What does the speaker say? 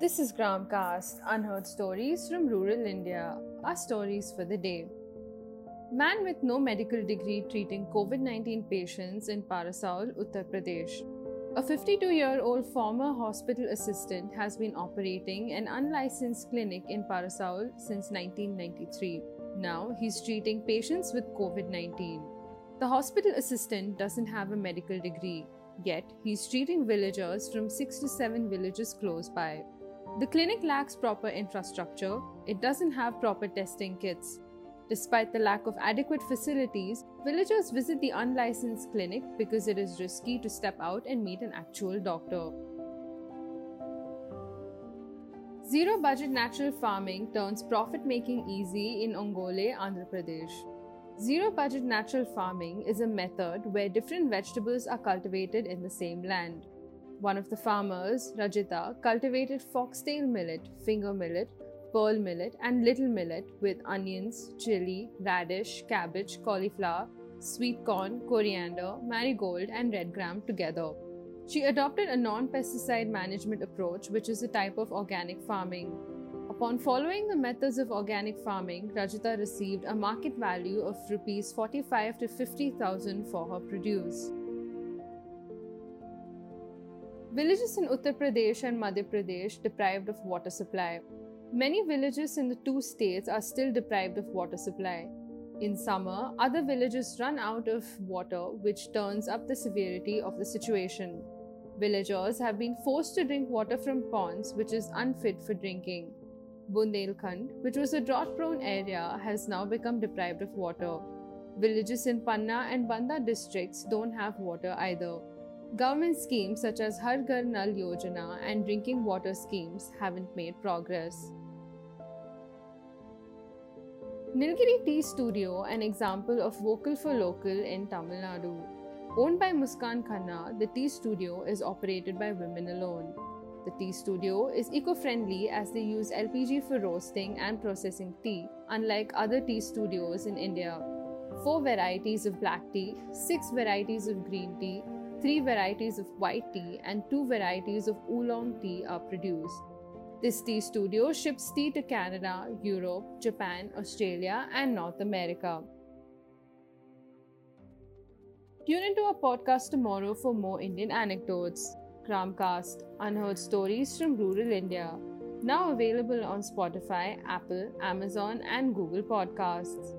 This is Gramcast, unheard stories from rural India. Our stories for the day. Man with no medical degree treating COVID 19 patients in Parasaul, Uttar Pradesh. A 52 year old former hospital assistant has been operating an unlicensed clinic in Parasaul since 1993. Now he's treating patients with COVID 19. The hospital assistant doesn't have a medical degree, yet he's treating villagers from 6 to 7 villages close by. The clinic lacks proper infrastructure, it doesn't have proper testing kits. Despite the lack of adequate facilities, villagers visit the unlicensed clinic because it is risky to step out and meet an actual doctor. Zero budget natural farming turns profit making easy in Ongole, Andhra Pradesh. Zero budget natural farming is a method where different vegetables are cultivated in the same land. One of the farmers, Rajita, cultivated foxtail millet, finger millet, pearl millet, and little millet with onions, chili, radish, cabbage, cauliflower, sweet corn, coriander, marigold, and red gram together. She adopted a non pesticide management approach, which is a type of organic farming. Upon following the methods of organic farming, Rajita received a market value of rupees 45 to 50,000 for her produce. Villages in Uttar Pradesh and Madhya Pradesh deprived of water supply. Many villages in the two states are still deprived of water supply. In summer, other villages run out of water, which turns up the severity of the situation. Villagers have been forced to drink water from ponds, which is unfit for drinking. Bundelkhand, which was a drought prone area, has now become deprived of water. Villages in Panna and Banda districts don't have water either. Government schemes such as Har Ghar Nal Yojana and drinking water schemes haven't made progress. Nilgiri Tea Studio, an example of vocal for local in Tamil Nadu. Owned by Muskan Khanna, the tea studio is operated by women alone. The tea studio is eco friendly as they use LPG for roasting and processing tea, unlike other tea studios in India. Four varieties of black tea, six varieties of green tea, Three varieties of white tea and two varieties of oolong tea are produced. This tea studio ships tea to Canada, Europe, Japan, Australia, and North America. Tune into our podcast tomorrow for more Indian anecdotes. Gramcast, unheard stories from rural India. Now available on Spotify, Apple, Amazon, and Google Podcasts.